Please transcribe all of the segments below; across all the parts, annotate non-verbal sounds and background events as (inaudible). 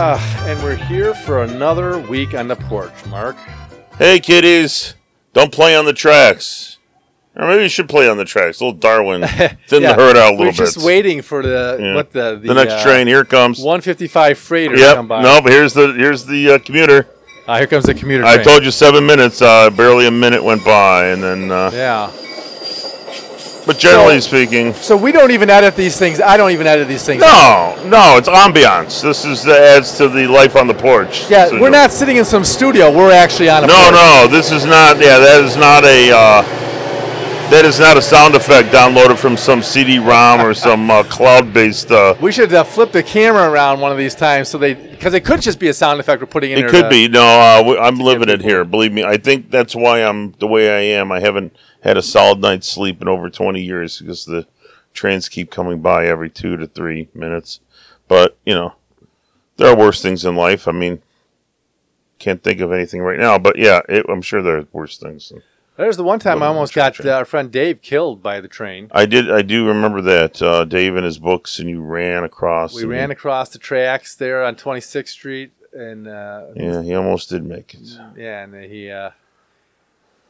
Uh, and we're here for another week on the porch, Mark. Hey, kiddies, don't play on the tracks. Or maybe you should play on the tracks. little Darwin (laughs) thin Yeah, the herd out a little We're bit. just waiting for the Yeah. what the the, the next uh, train here comes. 155 freighter Yep. come by. No, but here's the here's the uh, commuter. Ah, here comes the commuter I train. told you seven minutes. Uh, barely a minute went by, and then. Uh, Yeah. But generally So- speaking, So we don't even edit these things. I don't even edit these things. no, no, it's ambiance. This is the adds to the life on the porch. Yeah, So we're not sitting in some studio. We're actually on a No, porch. no, this is not. Yeah, that is not a. Uh, that is not a sound effect downloaded from some CD-ROM or some uh, cloud-based. Uh, We should uh, flip the camera around one of these times so they because it could just be a sound effect we're putting in It could to- be. No, uh, I'm living it people- here. Believe me. I think that's why I'm the way I am. I haven't had a solid night's sleep in over 20 years because the trains keep coming by every two to three minutes. But, you know, there are worse things in life. I mean, can't think of anything right now. But yeah, it, I'm sure there are worse things. There's the one time I almost got uh, our friend Dave killed by the train. I did. I do remember that uh, Dave and his books, and you ran across. We ran across the tracks there on 26th Street, and uh, Yeah, he almost did make it. yeah, and he uh,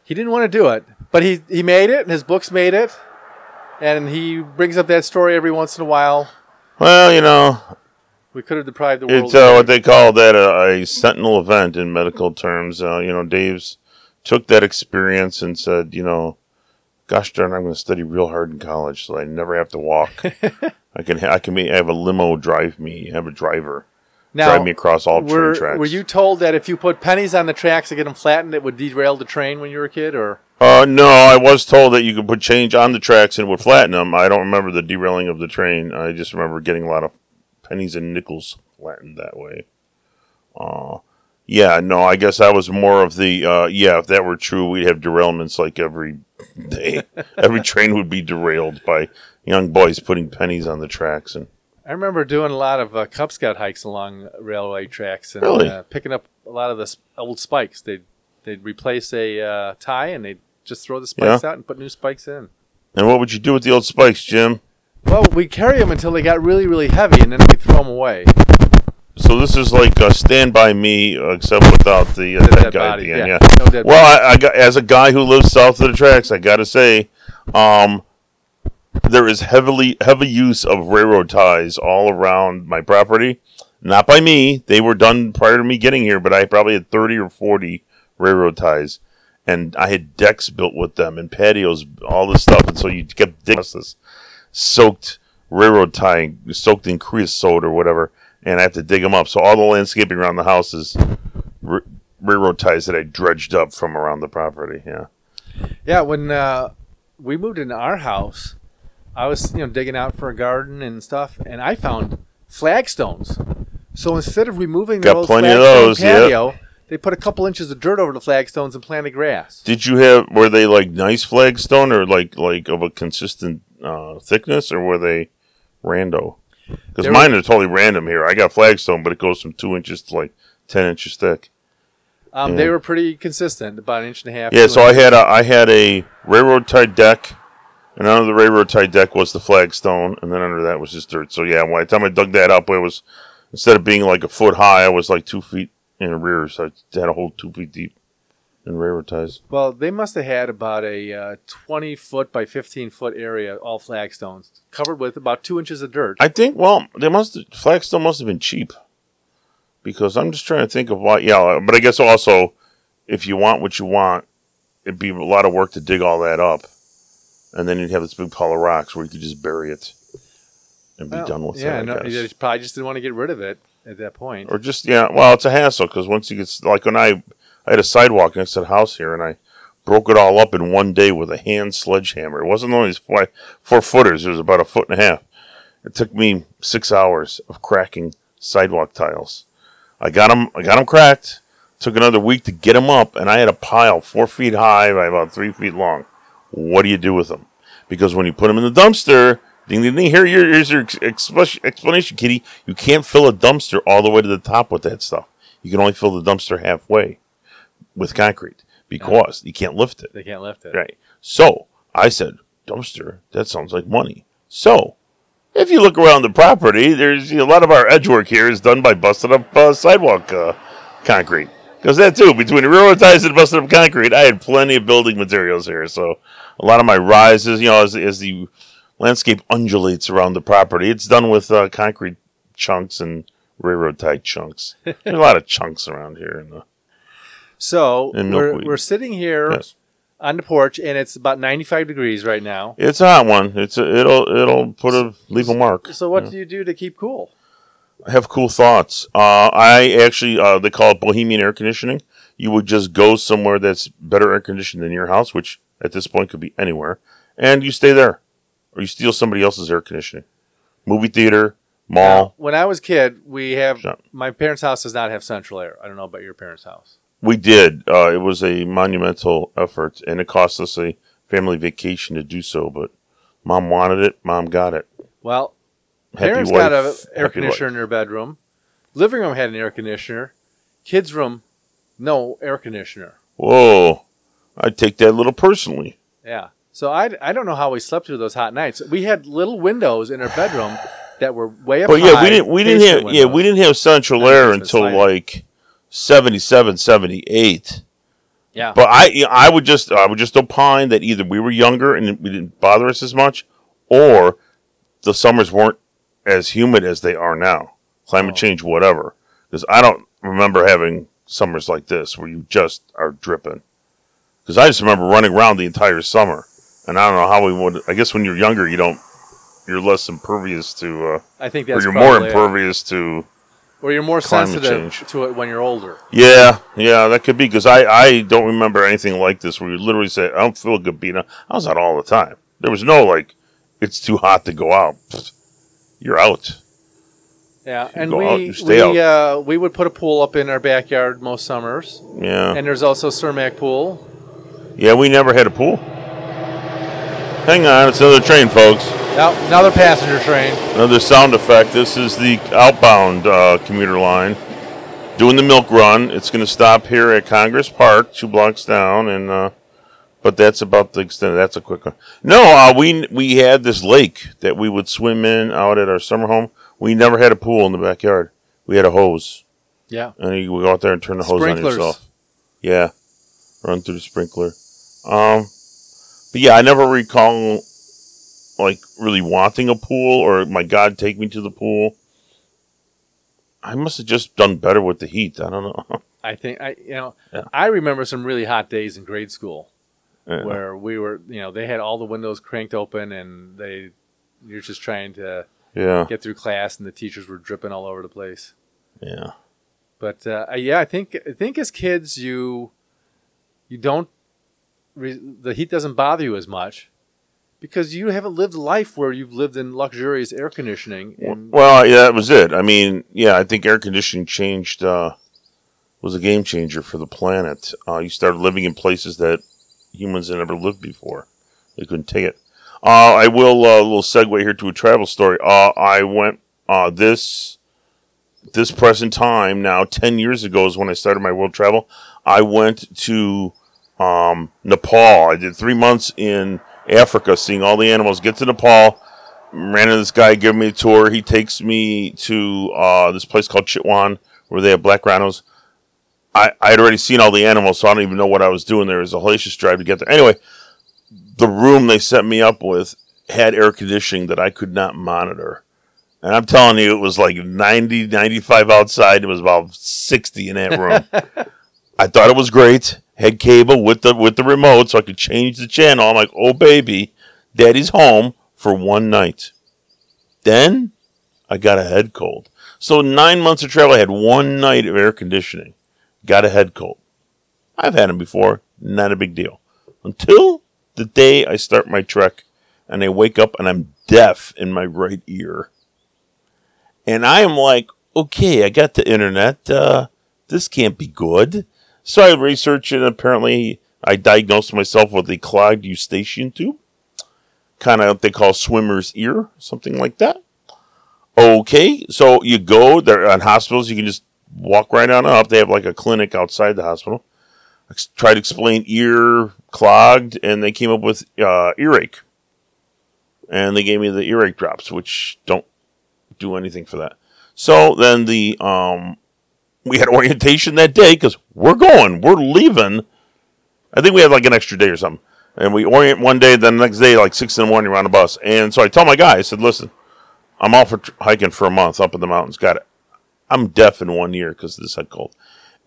he didn't want to do it, but he he made it, and his books made it, and he brings up that story every once in a while. Well, you know, We could have deprived the world. It's uh, what they call that a, a sentinel event in medical terms. Uh, you know, Dave's took that experience and said, you know, gosh darn, I'm going to study real hard in college so I never have to walk. (laughs) I can I can be, I have a limo drive me, have a driver now, drive me across all were, train tracks. were you told that if you put pennies on the tracks to get them flattened, it would derail the train when you were a kid, or Uh, no, I was told that you could put change on the tracks and it would flatten them. I don't remember the derailing of the train. I just remember getting a lot of pennies and nickels flattened that way. Uh, yeah, no, I guess I was more of the, uh, yeah, if that were true, we'd have derailments like every day. (laughs) every train would be derailed by young boys putting pennies on the tracks. And I remember doing a lot of uh, Cub Scout hikes along railway tracks and Really? uh, picking up a lot of the old spikes. They'd they'd replace a uh, tie and they'd just throw the spikes out and put new spikes in. and what would you do with the old spikes, Jim? Well, we carry them until they got really really heavy and then we throw them away. So this is like uh, Stand By Me, uh, except without the, uh, dead dead guy body, at the end. yeah. Yeah. No dead well, I, I got, as a guy who lives south of the tracks, I got to say, um, there is heavily heavy use of railroad ties all around my property. Not by me; they were done prior to me getting here. But I probably had thirty or forty railroad ties, and I had decks built with them and patios, all this stuff. And so you kept digging this soaked railroad tie, soaked in creosote or whatever, and I have to dig them up. So all the landscaping around the house is r- railroad ties that I dredged up from around the property. Yeah. Yeah, when uh, we moved into our house, I was you know digging out for a garden and stuff, and I found flagstones. So instead of removing the Got old plenty of flagstone those, patio, they put a couple inches of dirt over the flagstones and planted grass. Did you have were they like nice flagstone or like like of a consistent uh, thickness or were they rando? Because They were- mine are totally random here. I got flagstone, but it goes from two inches to like ten inches thick. Um, They were pretty consistent, about an inch and a half. Yeah, so I had a I had a railroad tied deck, and under the railroad tied deck was the flagstone, and then under that was just dirt. So yeah, by the time I dug that up, it was instead of being like a foot high, I was like two feet in the rear, so I had a hole two feet deep in railroad ties. Well, they must have had about a uh, 20 foot by 15 foot area, all flagstones, covered with about two inches of dirt. I think well, they must flagstone must have been cheap because I'm just trying to think of why. Yeah, but I guess also if you want what you want, it'd be a lot of work to dig all that up, and then you'd have this big pile of rocks where you could just bury it and be Well, done with yeah, it. I no, they probably just didn't want to get rid of it at that point. or just yeah. Well, it's a hassle because once you get like when I I had a sidewalk next to the house here, and I broke it all up in one day with a hand sledgehammer. It wasn't only four, four footers; it was about a foot and a half. It took me six hours of cracking sidewalk tiles. I got them. I got them cracked. Took another week to get them up, and I had a pile four feet high by about three feet long. What do you do with them? Because when you put them in the dumpster, ding ding ding. Here, here- here's your explanation, Kitty. You can't fill a dumpster all the way to the top with that stuff. You can only fill the dumpster halfway with concrete because you can't lift it. They can't lift it. Right. So I said, dumpster. That sounds like money. So If you look around the property, there's you know, a lot of our edge work here is done by busted up uh, sidewalk uh, concrete. Because that too, between the railroad ties and busted up concrete, I had plenty of building materials here. So a lot of my rises, you know, as, as the landscape undulates around the property, it's done with uh, concrete chunks and railroad tie chunks. (laughs) There's a lot of chunks around here. In the, So And we're, milkweed. we're sitting here Yes. on the porch, and it's about 95 degrees right now. it's a hot one. It's a, it'll it'll put a leave a mark. So what do you do to keep cool? I have cool thoughts. Uh, I actually, uh, they call it Bohemian air conditioning. You would just go somewhere that's better air conditioned than your house, which at this point could be anywhere, and you stay there, or you steal somebody else's air conditioning. Movie theater, mall. when I was a kid, we have Shut- my parents' house does not have central air. I don't know about your parents' house. We did. Uh, it was a monumental effort, and it cost us a family vacation to do so. But mom wanted it. Mom got it. Well, Happy parents wife, got an air conditioner life. in their bedroom. Living room had an air conditioner. Kids' room, no air conditioner. Whoa! I take that a little personally. Yeah. So I, I don't know how we slept through those hot nights. We had little windows in our bedroom that were way up But yeah, we didn't we didn't have yeah we didn't have central air until like 77, 78. Yeah. But I I would just I would just opine that either we were younger and we didn't bother us as much, or the summers weren't as humid as they are now. Climate Oh. change, whatever. Because I don't remember having summers like this where you just are dripping. Because I just remember running around the entire summer, and I don't know how we would. I guess when you're younger, you don't. You're less impervious to, uh, I think or that's you're more impervious to. Or you're more climate sensitive change. to it when you're older. Yeah, yeah, that could be because I, I don't remember anything like this where you literally say, I don't feel good being out. I was out all the time. There was no like, it's too hot to go out. Pfft, (laughs) You're out. Yeah, and we out, you we uh, we would put a pool up in our backyard most summers, Yeah. and there's also Cermak pool. yeah, we never had a pool. Hang on, it's another train, folks. Now another passenger train. Another sound effect. This is the outbound uh, commuter line doing the milk run. It's going to stop here at Congress Park, two blocks down, and uh, but that's about the extent. That's a quick one. No, uh, we we had this lake that we would swim in out at our summer home. We never had a pool in the backyard. We had a hose, Yeah, and you would go out there and turn the hose on Sprinklers. yourself. Yeah, run through the sprinkler. Um, but yeah, I never recall like really wanting a pool or my God, take me to the pool. I must have just done better with the heat. I don't know. (laughs) I think I you know Yeah. I remember some really hot days in grade school Yeah. where we were you know they had all the windows cranked open and they you're just trying to yeah, get through class and the teachers were dripping all over the place. yeah, But uh, yeah, I think I think as kids you you don't re- the heat doesn't bother you as much because you haven't lived life where you've lived in luxurious air conditioning. And Well, yeah, that was it. I mean, yeah, I think air conditioning changed. Uh, was a game changer for the planet. Uh, you started living in places that humans had never lived before. They couldn't take it. Uh, I will uh, a little segue here to a travel story. Uh, I went uh, this this present time now. Ten years ago is when I started my world travel. I went to um, Nepal. I did three months in Africa, seeing all the animals. Get to Nepal ran into this guy, giving me a tour. He takes me to uh, this place called Chitwan, where they have black rhinos. I I had already seen all the animals, so I don't even know what I was doing there. It was a hellacious drive to get there. Anyway, the room they set me up with had air conditioning that I could not monitor. And I'm telling you, it was like 90, 95 outside. It was about 60 in that room. (laughs) I thought it was great. Had cable with the with the remote, so I could change the channel. I'm like, oh baby, daddy's home for one night. Then I got a head cold. So nine months of travel, I had one night of air conditioning. Got a head cold. I've had them before, not a big deal. Until the day I start my trek and I wake up and I'm deaf in my right ear. And I am like, okay, I got the internet. Uh, this can't be good. So I researched and apparently I diagnosed myself with a clogged eustachian tube kind of what they call swimmer's ear, something like that. Okay, so you go there on hospitals, you can just walk right on up. They have like a clinic outside the hospital. I tried to explain ear clogged, and they came up with uh, earache. and they gave me the earache drops, which don't do anything for that. So then the um, we had orientation that day because we're going, we're leaving. I think we had like an extra day or something, and we orient one day. Then the next day, like six in the morning, we're on the bus. And so I tell my guy, I said, "Listen, I'm off for hiking for a month up in the mountains. Got it. I'm deaf in one ear because of this head cold."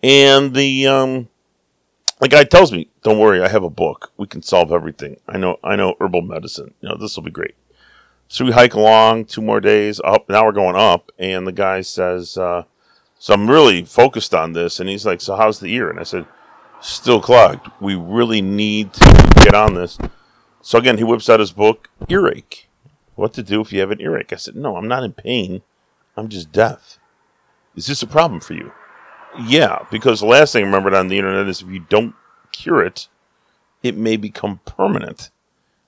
And the um, the guy tells me, "Don't worry, I have a book. We can solve everything. I know, I know herbal medicine. You know, this will be great." So we hike along two more days up. Now we're going up, and the guy says, uh, "So I'm really focused on this." And he's like, "So how's the ear?" And I said, "Still clogged. We really need to get on this." So again, he whips out his book, earache. What to do if you have an earache? I said, "No, I'm not in pain. I'm just deaf. Is this a problem for you?" Yeah, because the last thing I remembered on the internet is if you don't cure it, it may become permanent.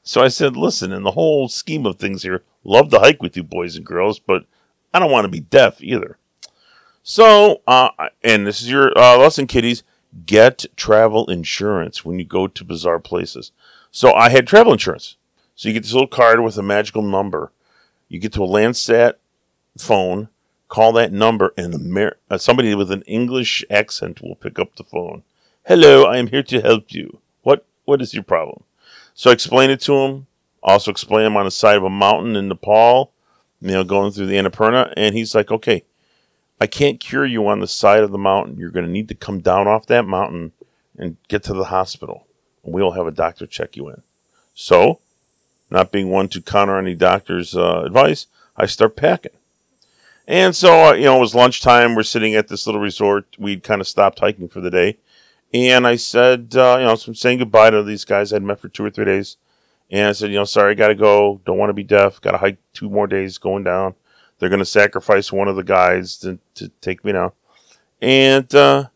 So I said, listen, in the whole scheme of things here, love to hike with you boys and girls, but I don't want to be deaf either. So, uh, and this is your uh, lesson, kiddies. Get travel insurance when you go to bizarre places. So I had travel insurance. So you get this little card with a magical number. You get to a Landsat phone, call that number, and uh, somebody with an English accent will pick up the phone. Hello, I am here to help you. What What is your problem? So I explained it to him. Also explain him on the side of a mountain in Nepal, you know, going through the Annapurna, and he's like, "Okay, I can't cure you on the side of the mountain. You're going to need to come down off that mountain and get to the hospital, and we'll have a doctor check you in." So, not being one to counter any doctor's uh, advice, I start packing. And so, uh, you know, it was lunchtime. We're sitting at this little resort. We'd kind of stopped hiking for the day. And I said, uh, you know, so I'm saying goodbye to these guys I'd met for two or three days. And I said, you know, sorry, I got to go. Don't want to be deaf. Got to hike two more days going down. They're going to sacrifice one of the guys to, to take me down. And uh,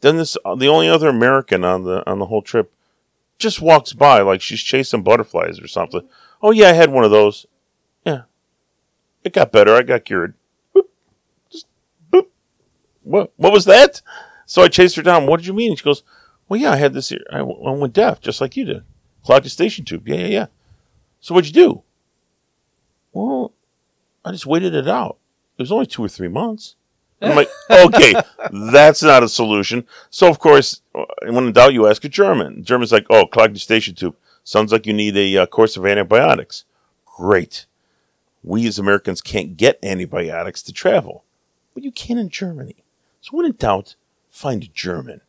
then this, the only other American on the on the whole trip, just walks by like she's chasing butterflies or something. Oh yeah, I had one of those. Yeah, it got better. I got cured. Boop. Just boop. What? What was that? So I chased her down. What did you mean? She goes, Well, yeah, I had this. Ear. I w- I went deaf, just like you did. Clogged eustachian tube. Yeah, yeah, yeah. So what'd you do? Well, I just waited it out. It was only two or three months. I'm like, (laughs) okay, that's not a solution. So of course, uh, when in doubt, you ask a German. German's like, oh, clogged the station tube. Sounds like you need a uh, course of antibiotics. Great. We as Americans can't get antibiotics to travel, but you can in Germany. So when in doubt, find a German.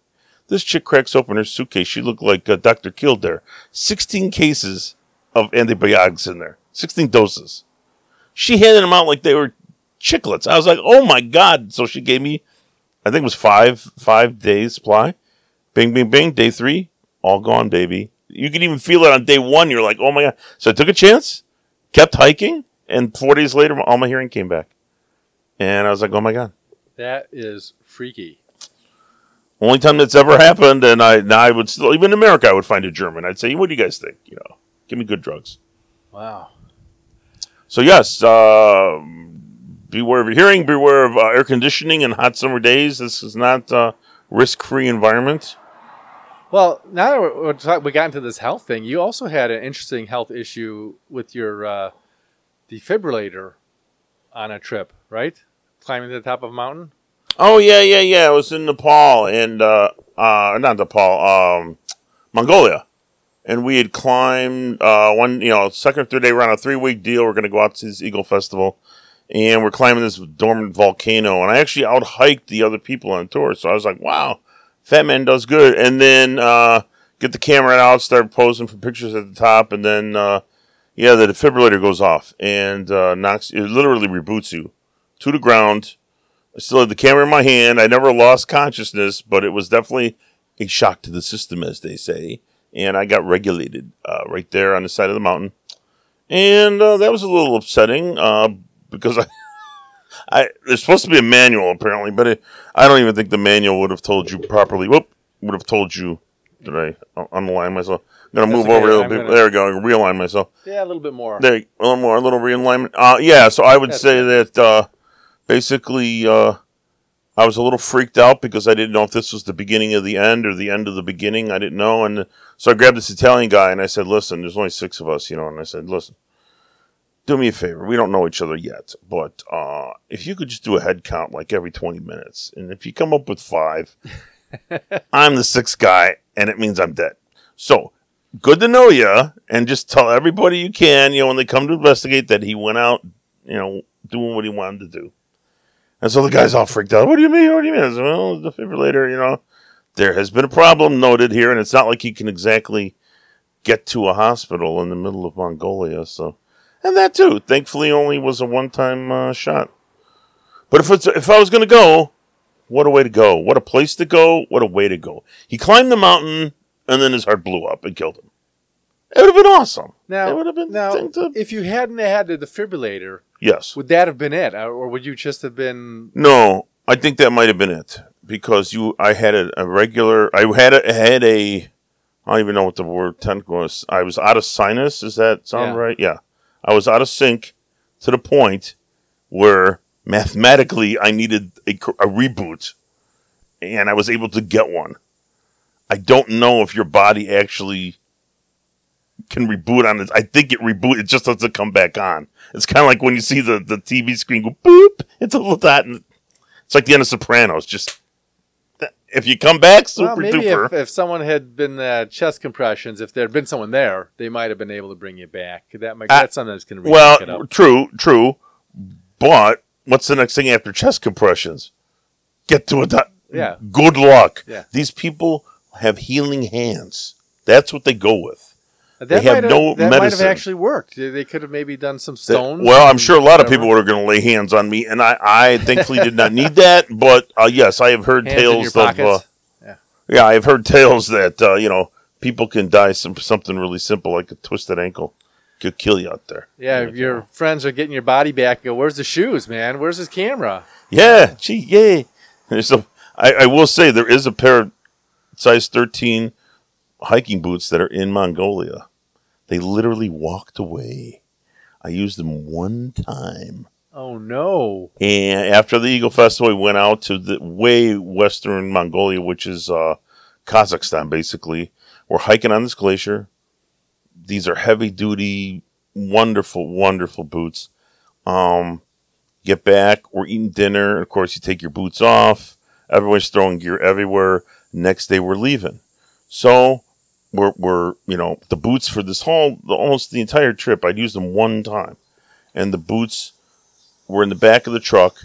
This chick cracks open her suitcase. She looked like uh, Dr. Kildare. 16 cases of antibiotics in there. 16 doses. She handed them out like they were chiclets. I was like, oh my God. So she gave me, I think it was five, five days supply. Bing, bing, bing. Day three, all gone, baby. You can even feel it on day one. You're like, oh my God. So I took a chance, kept hiking, and four days later, all my hearing came back. And I was like, oh my God. That is freaky. Only time that's ever happened, and I now I would still even in America I would find a German. I'd say, "What do you guys think? You know, give me good drugs." Wow. So yes, uh, beware of your hearing. Beware of uh, air conditioning and hot summer days. This is not a risk-free environment. Well, now that we're, we're talk, we got into this health thing, you also had an interesting health issue with your uh, defibrillator on a trip, right? Climbing to the top of a mountain. Oh yeah, yeah, yeah. I was in Nepal and uh, uh, not Nepal, um, Mongolia, and we had climbed uh, one, you know, second or third day. We're on a three-week deal. We're going to go out to this Eagle Festival, and we're climbing this dormant volcano. And I actually out hiked the other people on tour, so I was like, "Wow, Fat Man does good." And then uh, get the camera out, start posing for pictures at the top, and then uh, yeah, the defibrillator goes off and uh, knocks. It literally reboots you to the ground. I still had the camera in my hand. I never lost consciousness, but it was definitely a shock to the system, as they say. And I got regulated uh, right there on the side of the mountain, and uh, that was a little upsetting uh, because I, (laughs) I there's supposed to be a manual apparently, but it, I don't even think the manual would have told you properly. Whoop, would have told you. Did I unaligne myself? I'm gonna That's move over okay. a little bit. gonna- There we go. Realign myself. Yeah, a little bit more. There, a little more, a little realignment. Uh, yeah, so I would That's say that uh, basically uh, I was a little freaked out because I didn't know if this was the beginning of the end or the end of the beginning. I didn't know, and so I grabbed this Italian guy and I said, "Listen, there's only six of us, you know." And I said, "Listen, do me a favor. We don't know each other yet, but uh, if you could just do a head count like every 20 minutes, and if you come up with five, (laughs) I'm the sixth guy, and it means I'm dead. So good to know you, and just tell everybody you can, you know, when they come to investigate that he went out, you know, doing what he wanted to do. And so the guy's all freaked out. What do you mean? What do you mean? I said, well, the defibrillator, you know, there has been a problem noted here, and it's not like he can exactly get to a hospital in the middle of Mongolia. So, and that too, thankfully, only was a one-time uh, shot. But if it's if I was going to go, what a way to go! What a place to go! What a way to go! He climbed the mountain, and then his heart blew up and killed him. It would have been awesome. Now, it would have been now, to- if you hadn't had the defibrillator, yes. would that have been it, or would you just have been? No, I think that might have been it because you. I had a, a regular. I had a, I had a. I don't even know what the word technical was. I was out of sinus. Is that sound Yeah. right? Yeah, I was out of sync to the point where mathematically I needed a, a reboot, and I was able to get one. I don't know if your body actually can reboot on it. I think it reboot. It just doesn't come back on. It's kind of like when you see the, the TV screen go boop. It's a little dot, and it's like the end of Sopranos. Just if you come back, super Well, maybe duper. if, if someone had been uh, chest compressions, if there had been someone there, they might have been able to bring you back. That might, Uh, that's something that's going to well, it up. true, true. But what's the next thing after chest compressions? Get to a doc- Yeah. Good luck. Yeah. These people have healing hands. That's what they go with. That they have might no that might have actually worked. They- They could have maybe done some That- stones. well, I'm sure a lot of people were going to lay hands on me, and I, I thankfully did not need that. But uh, yes, I have heard Hands in your tales of. Uh, pockets. yeah, I've heard tales that uh, you know people can die some something really simple like a twisted ankle could kill you out there. Yeah, if your friends are getting your body back. Go, where's the shoes, man? Where's his camera? Yeah, gee, yay. There's a, I, I will say there is a pair of size 13 hiking boots that are in Mongolia. They literally walked away. I used them one time. Oh no! And after the Eagle Festival, we went out to the way western Mongolia, which is uh, Kazakhstan, basically. We're hiking on this glacier. These are heavy duty, wonderful, wonderful boots. Um, get back, we're eating dinner. Of course, you take your boots off. Everyone's throwing gear everywhere. Next day, we're leaving. So we're, we're you know, the boots for this whole, almost the entire trip, I'd used them one time. And the boots were in the back of the truck.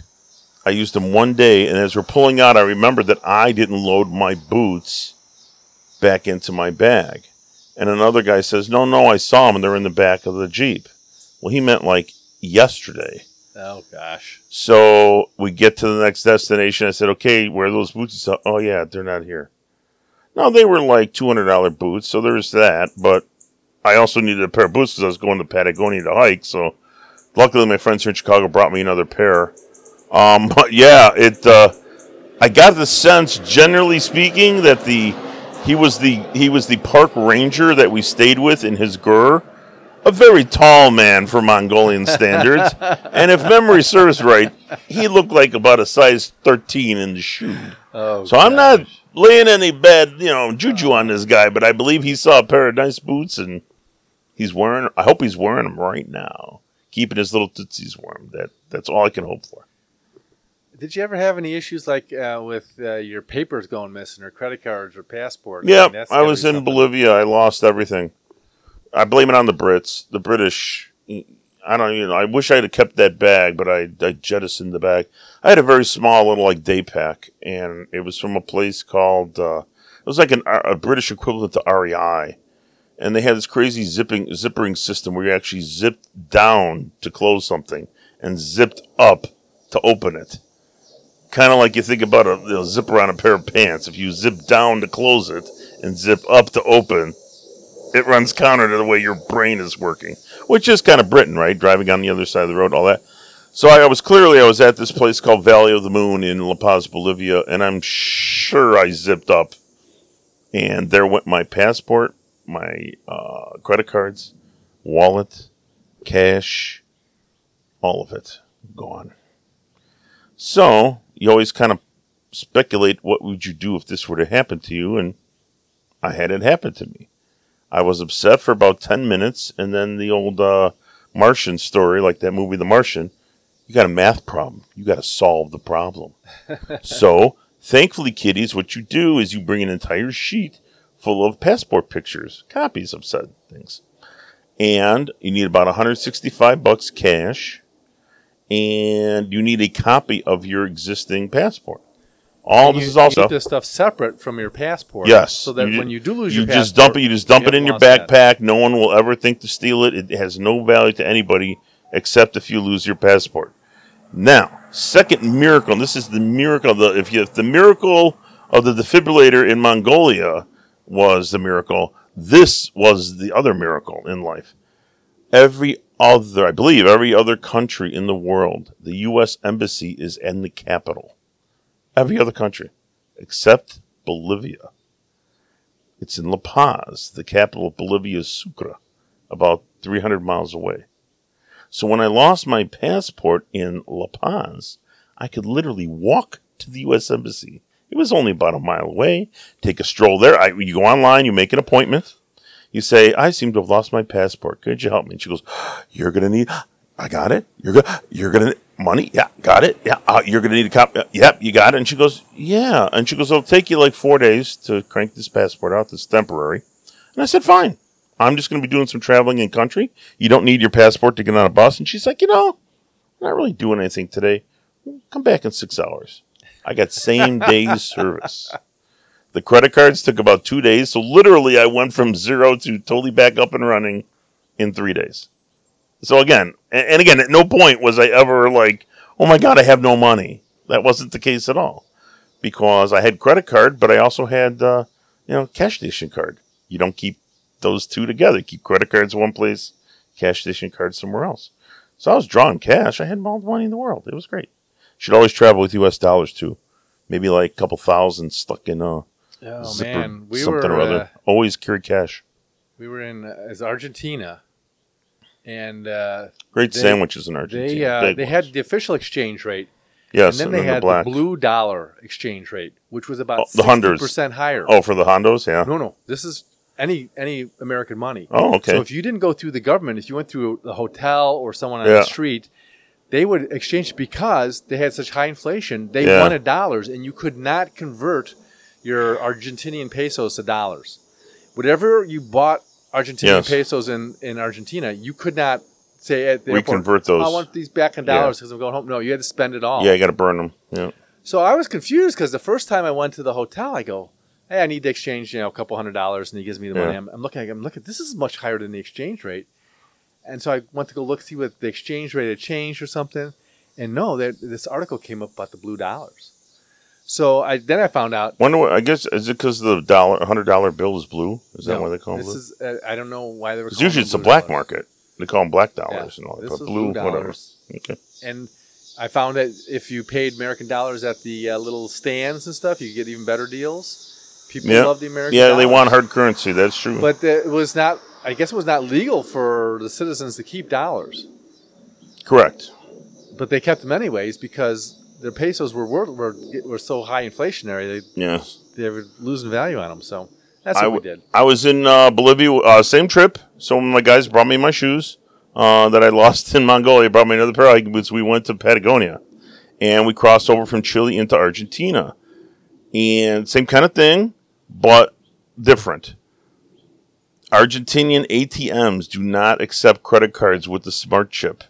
I used them one day, and as we're pulling out, I remembered that I didn't load my boots back into my bag. And another guy says, No, no, I saw them, and they're in the back of the Jeep. Well, he meant like yesterday. Oh gosh! So we get to the next destination. I said, Okay, where are those boots? Oh, yeah, they're not here. No, they were like $200 boots, so there's that. But I also needed a pair of boots because I was going to Patagonia to hike. So luckily, my friends here in Chicago brought me another pair. Um, (laughs) but yeah, it. Uh, I got the sense, generally speaking, that the he was the he was the park ranger that we stayed with in his ger, a very tall man for Mongolian standards, (laughs) and if memory serves right, he looked like about a size thirteen in the shoe. Oh, So I'm not laying any bad, you know, juju on this guy, but I believe he saw a pair of nice boots and he's wearing. I hope he's wearing them right now, keeping his little tootsies warm. That that's all I can hope for. Did you ever have any issues like uh, with uh, your papers going missing, or credit cards, or passport? I Yeah, mean, I was in. Bolivia. I lost everything. I blame it on the Brits. The British. I don't even. Know. I wish I'd have kept that bag, but I, I jettisoned the bag. I had a very small little like day pack, and it was from a place called. Uh, it was like an, a British equivalent to REI, and they had this crazy zipping zippering system where you actually zipped down to close something and zipped up to open it. Kind of like you think about a you know, zipper on a pair of pants. If you zip down to close it and zip up to open, it runs counter to the way your brain is working, which is kind of Britain, right? Driving on the other side of the road, all that. So I was clearly I was at this place called Valley of the Moon in La Paz, Bolivia, and I'm sure I zipped up, and there went my passport, my uh, credit cards, wallet, cash, all of it gone. So you always kind of speculate what would you do if this were to happen to you, and I had it happen to me. I was upset for about ten minutes, and then the old uh, Martian story, like that movie The Martian, you got a math problem. You got to solve the problem. (laughs) so, thankfully, kiddies, what you do is you bring an entire sheet full of passport pictures, copies of said things. And you need about 165 bucks cash, and you need a copy of your existing passport. All You- this is also keep this stuff separate from your passport. Yes. So that ju- when you do lose you your passport, You just dump it. You just dump you it in your haven't that. backpack. No one will ever think to steal it. It has no value to anybody except if you lose your passport. Now, second miracle. and This is the miracle. Of the if you if the miracle of the defibrillator in Mongolia was the miracle, this was the other miracle in life. Every other, I believe, every other country in the world, the U.S. embassy is in the capital. Every other country, except Bolivia. It's in La Paz. The capital of Bolivia Sucre, about 300 miles away. So when I lost my passport in La Paz, I could literally walk to the U.S. Embassy. It was only about a mile away. Take a stroll there. I, you go online, you make an appointment. You say, I seem to have lost my passport. Could you help me? And she goes, You're going to need, I got it. You're to, you're to, money? Yeah, got it. Yeah, uh, you're to need a copy. Yep, you got it. And she goes, Yeah. And she goes, It'll take you like four days to crank this passport out. That's temporary. And I said, Fine. I'm just going to be doing some traveling in country. You don't need your passport to get on a bus. And she's like, You know, I'm not really doing anything today. Come back in six hours. I got same (laughs) day service. The credit cards took about two days. So literally, I went from zero to totally back up and running in three days. So again, and, again, at no point was I ever like, oh my God, I have no money. That wasn't the case at all because I had credit card, but I also had, uh, you know, cash station card. You don't keep those two together. Keep credit cards one place, cash station card somewhere else. So I was drawing cash. I had all the money in the world. It was great. Should always travel with U.S. dollars too. Maybe like a couple thousand stuck in a Oh zipper, man, we something were or other. uh, always carry cash. we were in uh, as Argentina, and uh, Great they- sandwiches in Argentina. they uh, they ones. had the official exchange rate, yes, and then they the had black. the blue dollar exchange rate, which was about Oh, the percent higher. Oh, for the Hondos, yeah. no, no, this is any any American money. Oh, okay. So if you didn't go through the government, if you went through the hotel or someone on Yeah. the street, they would exchange because they had such high inflation. They Yeah. wanted dollars, and you could not convert your Argentinian pesos to dollars. Whatever you bought Argentinian Yes. pesos in, in Argentina, you could not say at the We airport, convert those. I want these back in dollars because I'm going home. No, you had to spend it all. yeah, you got to burn them. Yeah. So I was confused because the first time I went to the hotel, I go, "Hey, I need to exchange, you know, a couple hundred dollars," and he gives me the Yeah. money. I'm, I'm looking, I'm looking. This is much higher than the exchange rate, and so I went to go look see what the exchange rate had changed or something, and no, there, this article came up about the blue dollars. So I then I found out. Wonder what? I guess is it because the dollar, hundred dollar bill is blue? Is that no, why they call them this blue? is uh, I don't know why they were. Because usually it's the black dollars. market. They call them black Yeah, dollars and all that. this But blue, blue whatever. dollars. Okay. And I found that if you paid American dollars at the uh, little stands and stuff, you get even better deals. People Yeah. love the American. Yeah, they want hard currency. That's true. But the, it was not. I guess it was not legal for the citizens to keep dollars, Correct. but they kept them anyways because their pesos were were were, were so high inflationary. They Yes. they were losing value on them. So that's I what we did. I was in uh, Bolivia, uh, same trip. Some of my guys brought me my shoes uh, that I (laughs) lost in Mongolia. Brought me another pair of hiking boots. We went to Patagonia, and we crossed over from Chile into Argentina, and same kind of thing, but different. Argentinian ATMs do not accept credit cards with the smart chip.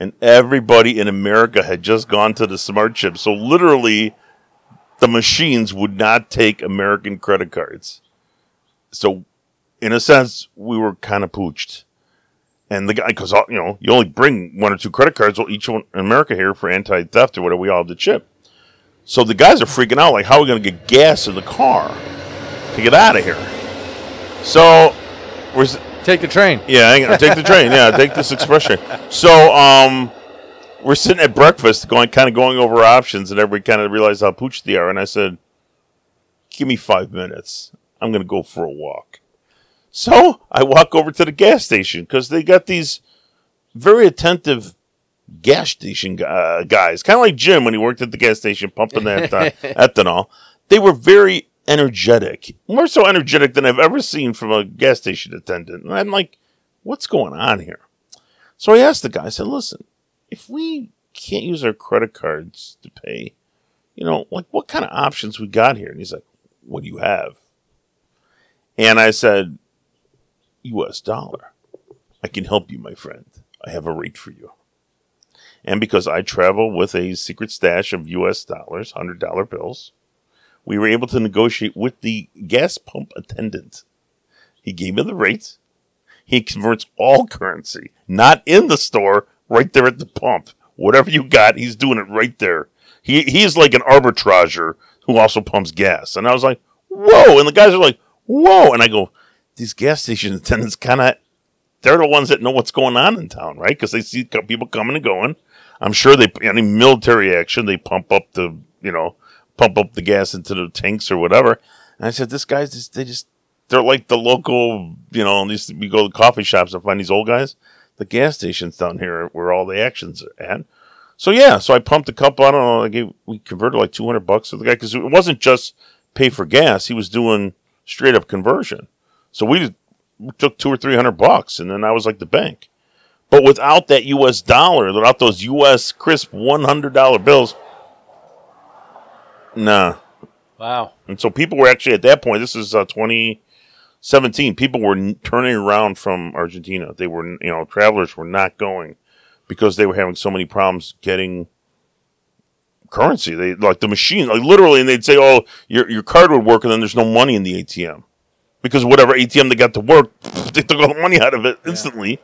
And everybody in America had just gone to the smart chip. So literally, the machines would not take American credit cards. So, in a sense, we were kind of pooched. And the guy, because uh, you know, you only bring one or two credit cards, well, each one in America here for anti-theft or whatever. We all have the chip. So the guys are freaking out, like, how are we going to get gas in the car to get out of here? So we're Take the train. yeah, hang on, take the train. Yeah, (laughs) take this express train. So, um, we're sitting at breakfast, going kind of going over options, and everybody kind of realized how pooched they are. And I said, "Give me five minutes. I'm going to go for a walk." So I walk over to the gas station because they got these very attentive gas station uh, guys, kind of like Jim when he worked at the gas station pumping that (laughs) uh, ethanol. They were very energetic, more so energetic than I've ever seen from a gas station attendant. And I'm like, what's going on here? So I asked the guy, I said, listen, if we can't use our credit cards to pay, you know, like what kind of options we got here? And he's like, what do you have? And I said, US dollar. I can help you, my friend. I have a rate for you. And because I travel with a secret stash of US dollars, $100 bills, we were able to negotiate with the gas pump attendant. He gave me the rates. He converts all currency, not in the store, right there at the pump. Whatever you got, he's doing it right there. He he's like an arbitrager who also pumps gas. And I was like, whoa. And the guys are like, whoa. And I go, these gas station attendants kind of, they're the ones that know what's going on in town, right? Because they see people coming and going. I'm sure they, any military action, they pump up the, you know, pump up the gas into the tanks or whatever. And I said, this guy's just, they just, they're like the local, you know, these, we go to coffee shops and find these old guys. The gas stations down here where all the actions are at. So yeah, so I pumped a couple. I don't know. I gave, we converted like 200 bucks to the guy because it wasn't just pay for gas. He was doing straight up conversion. So we, we took two or 300 bucks and then I was like the bank. But without that US dollar, without those US crisp $100 bills, nah. Wow. And so people were actually at that point, this is uh, 2017, people were n- turning around from Argentina. They were, you know, travelers were not going because they were having so many problems getting currency. They like the machine, like literally, and they'd say, "Oh, your your card would work," and then there's no money in the ATM because whatever ATM they got to work, (laughs) they took all the money out of it instantly.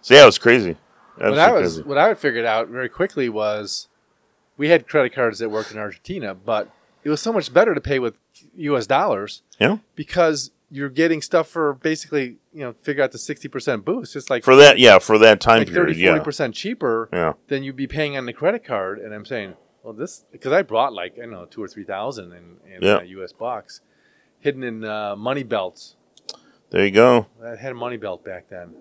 So yeah, it was crazy. What I was crazy. what I figured out very quickly was we had credit cards that worked in Argentina, but it was so much better to pay with U.S. dollars Yeah, because you're getting stuff for basically you know figure out the sixty percent boost. It's like for that, yeah, for that time like 30 period, 40 yeah, percent cheaper yeah, than you'd be paying on the credit card. And I'm saying, well, this because I brought like I don't know two or three thousand in, in Yeah. uh, U.S. bucks hidden in uh, money belts. there you go. I had a money belt back then.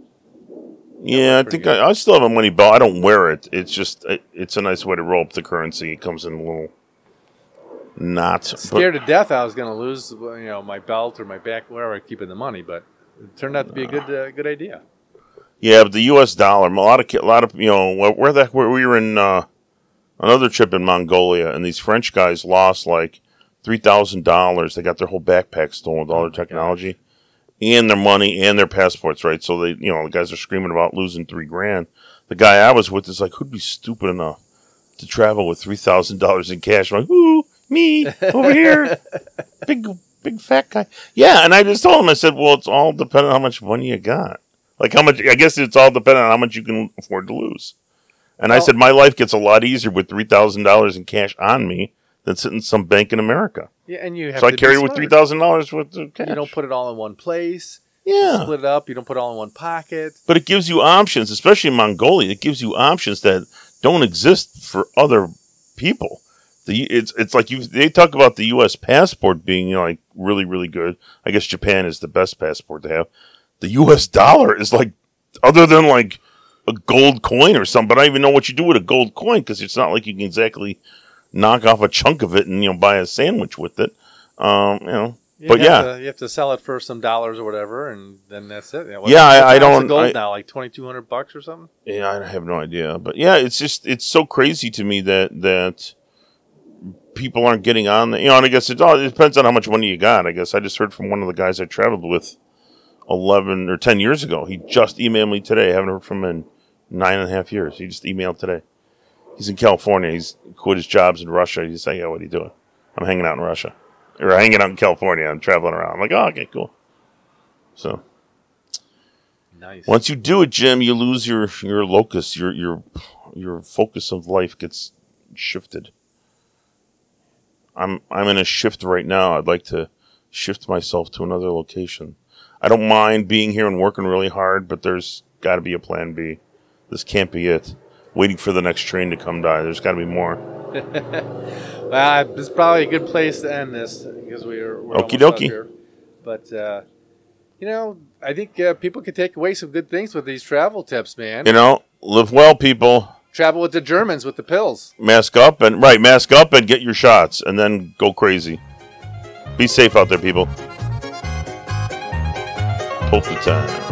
Yeah, I think. I, I still have a money belt. I don't wear it. It's just it, it's a nice way to roll up the currency. It comes in a little knot. Scared to death I was going to lose you know my belt or my back wherever I keep in the money, but it turned out to be a good uh, good idea. Yeah, but the U.S. dollar. A lot of a lot of you know where, where the where we were in uh, another trip in Mongolia, and these French guys lost like three thousand dollars. They got their whole backpack stolen with all their technology, and their money and their passports. Right, so they you know the guys are screaming about losing three grand. The guy I was with is like, who'd be stupid enough to travel with three thousand dollars in cash? I'm like, ooh, me over here, (laughs) big big fat guy. Yeah, and I just told him, I said, well, it's all dependent on how much money you got. Like how much? I guess it's all dependent on how much you can afford to lose. And I said my life gets a lot easier with three thousand dollars in cash on me than sitting in some bank in America. Yeah, and you have So I carry with three thousand dollars worth of cash. You don't put it all in one place. You yeah, split it up. You don't put it all in one pocket. but it gives you options, especially in Mongolia. It gives you options that don't exist for other people. The it's it's like you they talk about the U.S. passport being you know, like really really good. I guess Japan is the best passport to have. The U.S. dollar is like other than like a gold coin or something. But I don't even know what you do with a gold coin because it's not like you can exactly knock off a chunk of it and you know buy a sandwich with it. Um, you know, You But yeah. to- you have to sell it for some dollars or whatever, and then that's it. what- Yeah, I- I an ounce of don't- Gold I- now, like twenty two hundred bucks or something. Yeah, I have no idea, but yeah, it's just it's so crazy to me that that people aren't getting on. The, you know, and I guess it all it depends on how much money you got. I guess I just heard from one of the guys I traveled with eleven or ten years ago. He just emailed me today. I haven't heard from him in nine and a half years. He just emailed today. He's in California. He's quit his jobs in Russia. He's like, yeah, what are you doing? I'm hanging out in Russia, or hanging out in California. I'm traveling around. I'm like, oh, okay, cool. So Nice. once you do it, Jim, you lose your your locus, your your your focus of life gets shifted. I'm I'm in a shift right now. I'd like to shift myself to another location. I don't mind being here and working really hard, but there's got to be a plan B. This can't be it. Waiting for the next train to come by. There's got to be more. (laughs) Well, this is probably a good place to end this because we're, we're Okie dokie. But uh, you know, I think uh, people can take away some good things with these travel tips, man. You know, live well, people. Travel with the Germans with the pills. Mask up and right, mask up and get your shots, and then go crazy. Be safe out there, people. Hope the time.